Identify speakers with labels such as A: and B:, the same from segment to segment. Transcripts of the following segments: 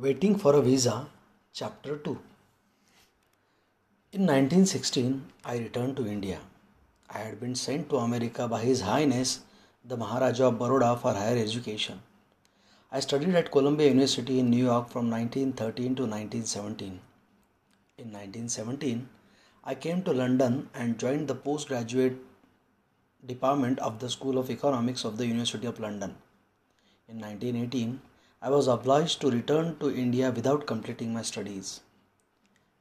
A: Waiting for a Visa, Chapter 2. In 1916, I returned to India. I had been sent to America by His Highness the Maharaja of Baroda for higher education. I studied at Columbia University in New York from 1913 to 1917. In 1917, I came to London and joined the postgraduate department of the School of Economics of the University of London. In 1918, I was obliged to return to India without completing my studies.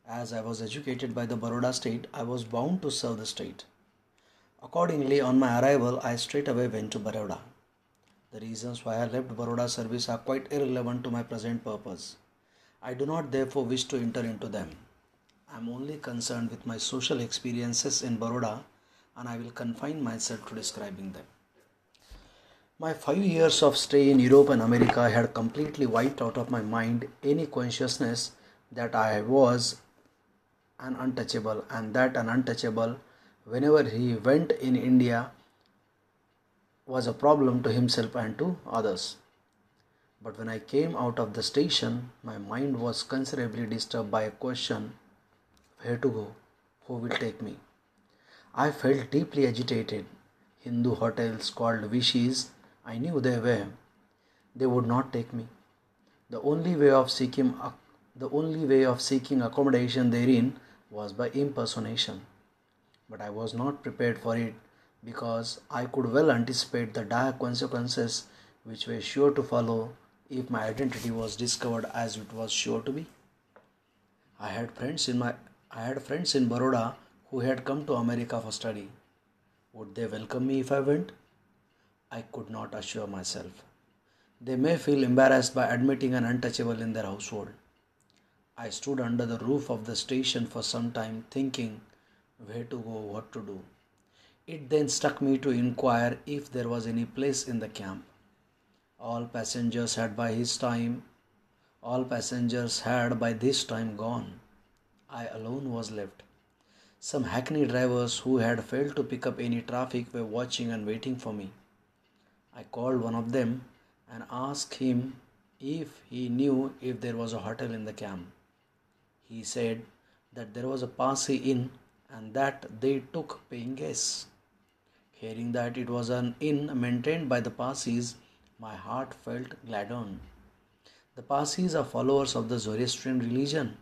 A: As I was educated by the Baroda state, I was bound to serve the state. Accordingly, on my arrival, I straightway went to Baroda. The reasons why I left Baroda service are quite irrelevant to my present purpose. I do not therefore wish to enter into them. I am only concerned with my social experiences in Baroda and I will confine myself to describing them. My five years of stay in Europe and America had completely wiped out of my mind any consciousness that I was an untouchable and that an untouchable, whenever he went in India, was a problem to himself and to others. But when I came out of the station, my mind was considerably disturbed by a question where to go? Who will take me? I felt deeply agitated. Hindu hotels called Vishis I knew they were. They would not take me. The only way of seeking the only way of seeking accommodation therein was by impersonation. But I was not prepared for it because I could well anticipate the dire consequences which were sure to follow if my identity was discovered as it was sure to be. I had friends in my I had friends in Baroda who had come to America for study. Would they welcome me if I went? I could not assure myself. They may feel embarrassed by admitting an untouchable in their household. I stood under the roof of the station for some time thinking where to go, what to do. It then struck me to inquire if there was any place in the camp. All passengers had by his time all passengers had by this time gone. I alone was left. Some hackney drivers who had failed to pick up any traffic were watching and waiting for me. I called one of them and asked him if he knew if there was a hotel in the camp. He said that there was a Parsi inn and that they took paying guests. Hearing that it was an inn maintained by the Parsis, my heart felt gladdened. The Parsis are followers of the Zoroastrian religion.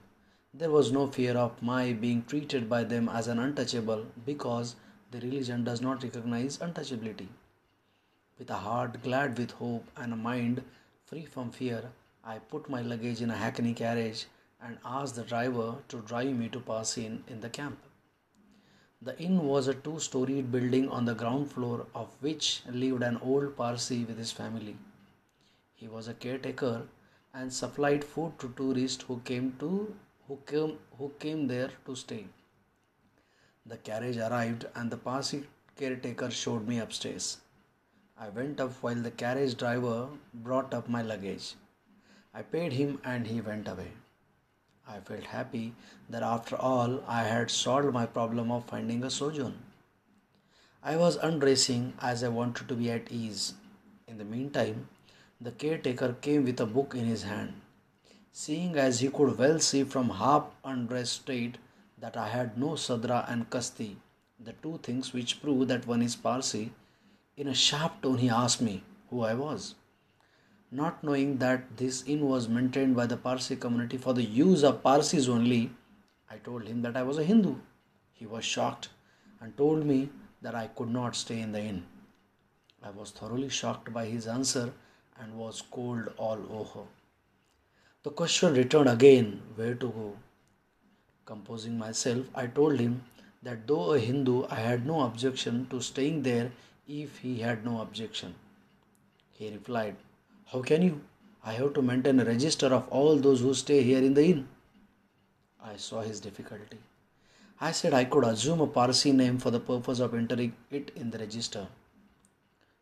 A: There was no fear of my being treated by them as an untouchable because the religion does not recognize untouchability. With a heart glad with hope and a mind free from fear, I put my luggage in a hackney carriage and asked the driver to drive me to Parsi Inn in the camp. The inn was a two storied building on the ground floor of which lived an old Parsi with his family. He was a caretaker and supplied food to tourists who came to who came who came there to stay. The carriage arrived and the Parsi caretaker showed me upstairs. I went up while the carriage driver brought up my luggage. I paid him and he went away. I felt happy that after all I had solved my problem of finding a sojourn. I was undressing as I wanted to be at ease. In the meantime, the caretaker came with a book in his hand. Seeing as he could well see from half undressed state that I had no sadra and kasti, the two things which prove that one is Parsi, in a sharp tone, he asked me who I was. Not knowing that this inn was maintained by the Parsi community for the use of Parsis only, I told him that I was a Hindu. He was shocked and told me that I could not stay in the inn. I was thoroughly shocked by his answer and was cold all over. The question returned again where to go. Composing myself, I told him that though a Hindu, I had no objection to staying there if he had no objection. He replied, How can you? I have to maintain a register of all those who stay here in the inn. I saw his difficulty. I said I could assume a Parsi name for the purpose of entering it in the register.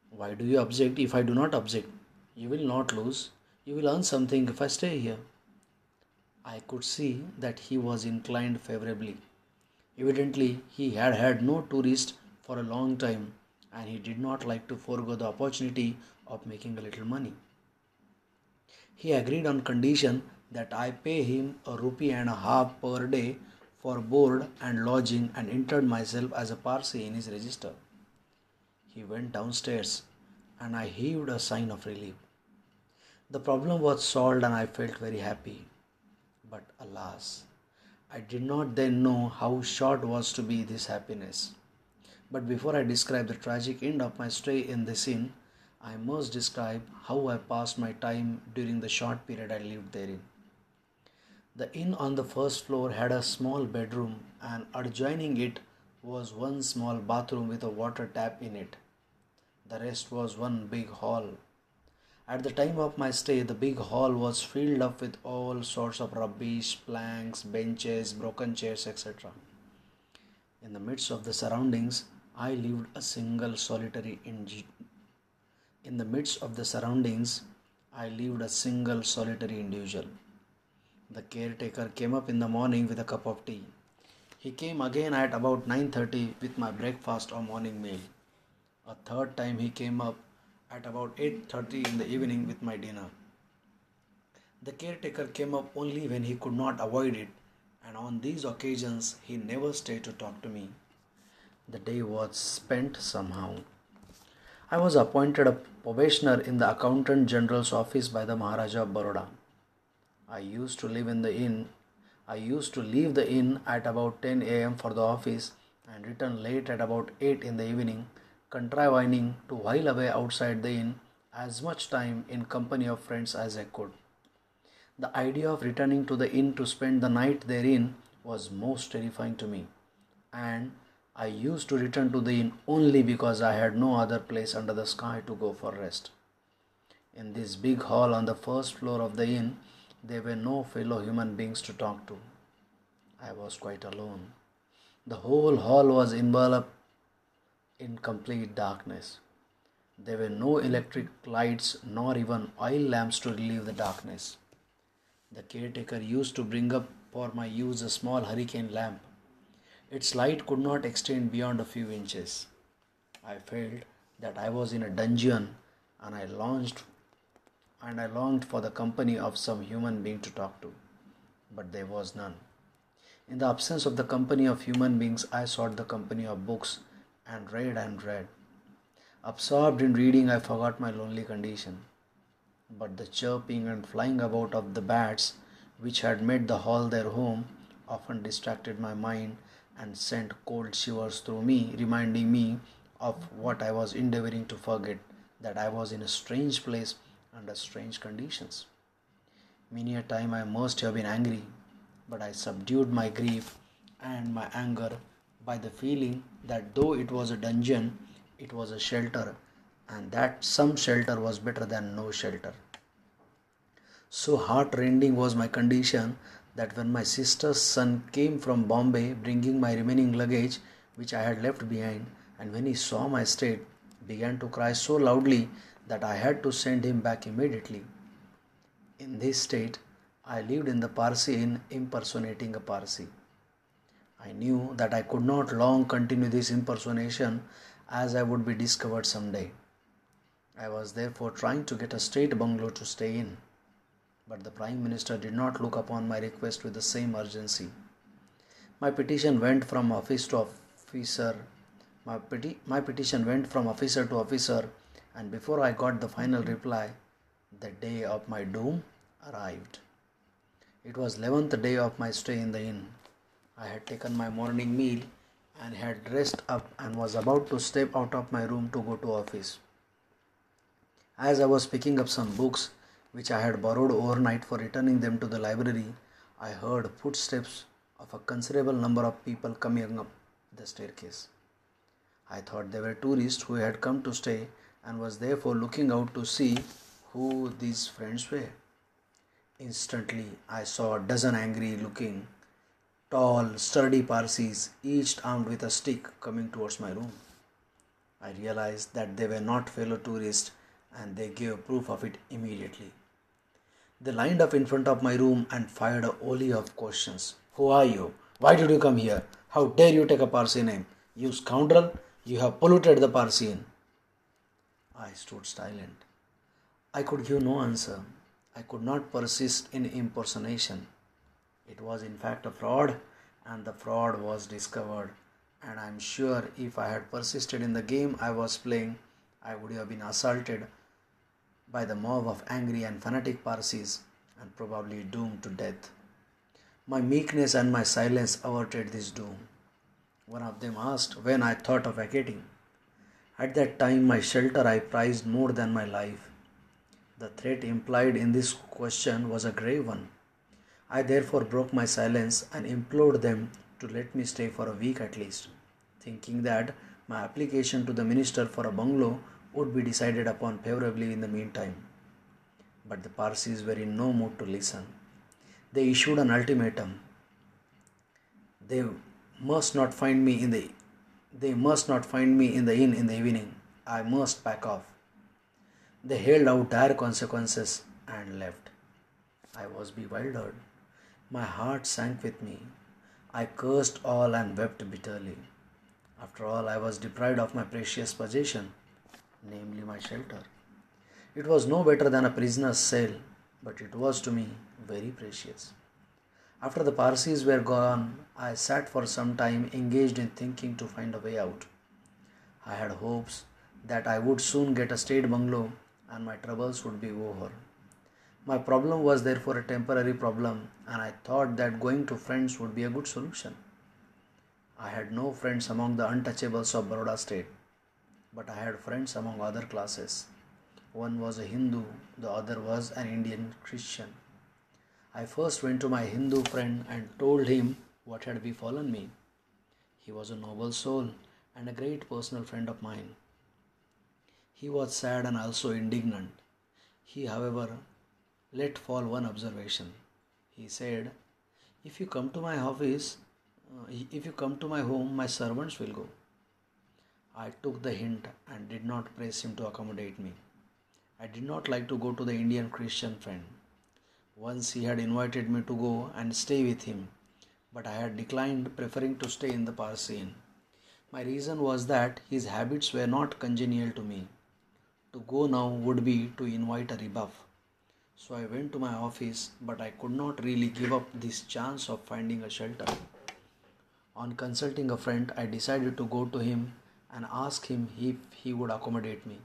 A: Why do you object if I do not object? You will not lose. You will earn something if I stay here. I could see that he was inclined favorably. Evidently, he had had no tourist for a long time and he did not like to forego the opportunity of making a little money. He agreed on condition that I pay him a rupee and a half per day for board and lodging and entered myself as a Parsi in his register. He went downstairs and I heaved a sign of relief. The problem was solved and I felt very happy. But alas, I did not then know how short was to be this happiness. But before I describe the tragic end of my stay in this inn, I must describe how I passed my time during the short period I lived therein. The inn on the first floor had a small bedroom, and adjoining it was one small bathroom with a water tap in it. The rest was one big hall. At the time of my stay, the big hall was filled up with all sorts of rubbish, planks, benches, broken chairs, etc. In the midst of the surroundings, I lived a single solitary in in the midst of the surroundings, I lived a single solitary individual. The caretaker came up in the morning with a cup of tea. He came again at about 9:30 with my breakfast or morning meal. A third time he came up at about 8:30 in the evening with my dinner. The caretaker came up only when he could not avoid it, and on these occasions he never stayed to talk to me. The day was spent somehow. I was appointed a probationer in the Accountant General's office by the Maharaja of Baroda. I used to live in the inn. I used to leave the inn at about 10 a.m. for the office and return late at about 8 in the evening contriving to while away outside the inn as much time in company of friends as I could. The idea of returning to the inn to spend the night therein was most terrifying to me, and I used to return to the inn only because I had no other place under the sky to go for rest. In this big hall on the first floor of the inn, there were no fellow human beings to talk to. I was quite alone. The whole hall was enveloped in complete darkness. There were no electric lights nor even oil lamps to relieve the darkness. The caretaker used to bring up for my use a small hurricane lamp. Its light could not extend beyond a few inches. I felt that I was in a dungeon and I longed and I longed for the company of some human being to talk to. But there was none. In the absence of the company of human beings, I sought the company of books and read and read. Absorbed in reading, I forgot my lonely condition. But the chirping and flying about of the bats, which had made the hall their home, often distracted my mind and sent cold shivers through me, reminding me of what I was endeavoring to forget that I was in a strange place under strange conditions. Many a time I must have been angry, but I subdued my grief and my anger by the feeling that though it was a dungeon, it was a shelter, and that some shelter was better than no shelter. So heartrending was my condition that when my sister's son came from Bombay bringing my remaining luggage, which I had left behind, and when he saw my state, began to cry so loudly that I had to send him back immediately. In this state, I lived in the Parsi inn impersonating a Parsi. I knew that I could not long continue this impersonation as I would be discovered some day. I was therefore trying to get a state bungalow to stay in, but the Prime Minister did not look upon my request with the same urgency. My petition went from office to officer. My, peti- my petition went from officer to officer, and before I got the final reply, the day of my doom arrived. It was 11th day of my stay in the inn. I had taken my morning meal and had dressed up and was about to step out of my room to go to office. As I was picking up some books which I had borrowed overnight for returning them to the library, I heard footsteps of a considerable number of people coming up the staircase. I thought they were tourists who had come to stay and was therefore looking out to see who these friends were. Instantly, I saw a dozen angry looking tall, sturdy Parsis, each armed with a stick, coming towards my room. I realized that they were not fellow tourists and they gave proof of it immediately. They lined up in front of my room and fired a volley of questions. Who are you? Why did you come here? How dare you take a Parsi name? You scoundrel, you have polluted the Parsi Inn. I stood silent. I could give no answer. I could not persist in impersonation. It was in fact a fraud, and the fraud was discovered. And I am sure if I had persisted in the game I was playing, I would have been assaulted by the mob of angry and fanatic Parsis and probably doomed to death. My meekness and my silence averted this doom. One of them asked when I thought of vacating. At that time, my shelter I prized more than my life. The threat implied in this question was a grave one. I therefore broke my silence and implored them to let me stay for a week at least, thinking that my application to the minister for a bungalow would be decided upon favorably in the meantime. But the Parsis were in no mood to listen. They issued an ultimatum. They must not find me in the they must not find me in the inn in the evening. I must pack off. They held out dire consequences and left. I was bewildered. My heart sank with me. I cursed all and wept bitterly. After all, I was deprived of my precious possession, namely my shelter. It was no better than a prisoner's cell, but it was to me very precious. After the Parsis were gone, I sat for some time engaged in thinking to find a way out. I had hopes that I would soon get a state bungalow and my troubles would be over. My problem was therefore a temporary problem, and I thought that going to friends would be a good solution. I had no friends among the untouchables of Baroda state, but I had friends among other classes. One was a Hindu, the other was an Indian Christian. I first went to my Hindu friend and told him what had befallen me. He was a noble soul and a great personal friend of mine. He was sad and also indignant. He, however, let fall one observation. He said, If you come to my office, uh, if you come to my home, my servants will go. I took the hint and did not press him to accommodate me. I did not like to go to the Indian Christian friend. Once he had invited me to go and stay with him, but I had declined, preferring to stay in the Parsi inn. My reason was that his habits were not congenial to me. To go now would be to invite a rebuff. So I went to my office, but I could not really give up this chance of finding a shelter. On consulting a friend, I decided to go to him and ask him if he would accommodate me.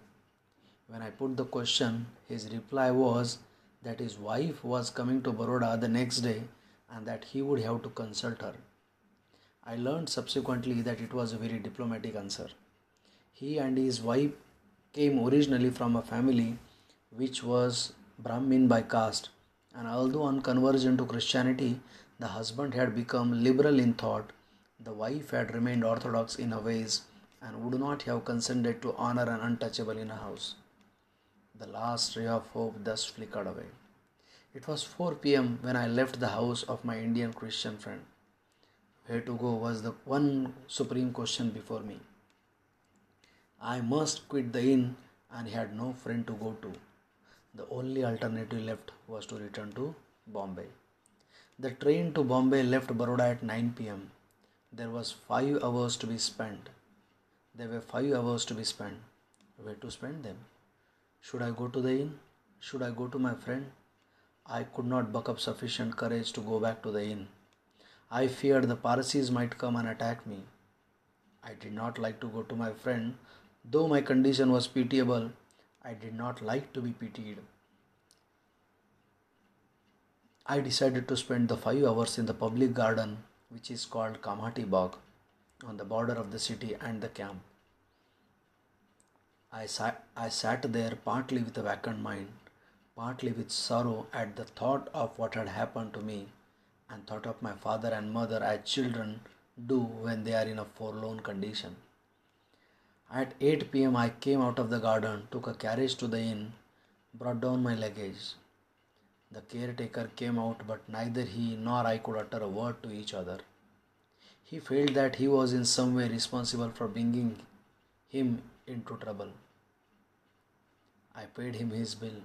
A: When I put the question, his reply was that his wife was coming to Baroda the next day and that he would have to consult her. I learned subsequently that it was a very diplomatic answer. He and his wife came originally from a family which was Brahmin by caste, and although on conversion to Christianity, the husband had become liberal in thought, the wife had remained orthodox in her ways and would not have consented to honor an untouchable in a house. The last ray of hope thus flickered away. It was 4 pm when I left the house of my Indian Christian friend. Where to go was the one supreme question before me. I must quit the inn and had no friend to go to. The only alternative left was to return to Bombay. The train to Bombay left Baroda at 9 pm. There was 5 hours to be spent. There were 5 hours to be spent. Where to spend them? Should I go to the inn? Should I go to my friend? I could not buck up sufficient courage to go back to the inn. I feared the Parsis might come and attack me. I did not like to go to my friend, though my condition was pitiable. I did not like to be pitied. I decided to spend the five hours in the public garden, which is called Kamathi Bagh, on the border of the city and the camp. I sat, I sat there partly with a vacant mind, partly with sorrow at the thought of what had happened to me, and thought of my father and mother as children do when they are in a forlorn condition. At 8 pm, I came out of the garden, took a carriage to the inn, brought down my luggage. The caretaker came out, but neither he nor I could utter a word to each other. He felt that he was in some way responsible for bringing him into trouble. I paid him his bill.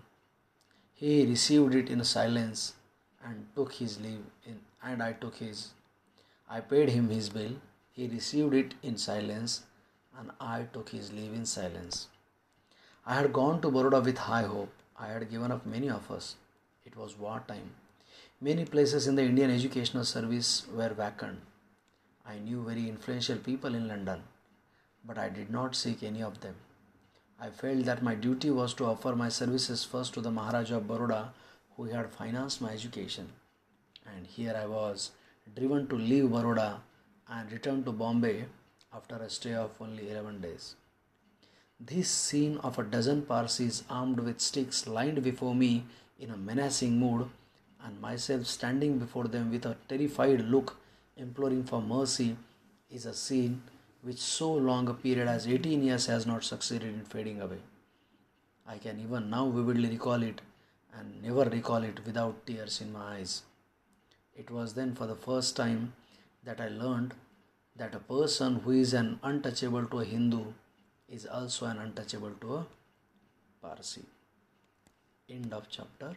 A: He received it in silence and took his leave in, and I took his. I paid him his bill. He received it in silence and I took his leave in silence. I had gone to Baroda with high hope. I had given up many offers. It was wartime. Many places in the Indian educational service were vacant. I knew very influential people in London, but I did not seek any of them. I felt that my duty was to offer my services first to the Maharaja of Baroda, who had financed my education. And here I was, driven to leave Baroda and return to Bombay after a stay of only 11 days. This scene of a dozen Parsis armed with sticks lined before me in a menacing mood, and myself standing before them with a terrified look, imploring for mercy, is a scene which so long a period as 18 years has not succeeded in fading away. I can even now vividly recall it and never recall it without tears in my eyes. It was then for the first time that I learned that a person who is an untouchable to a Hindu is also an untouchable to a Parsi. End of chapter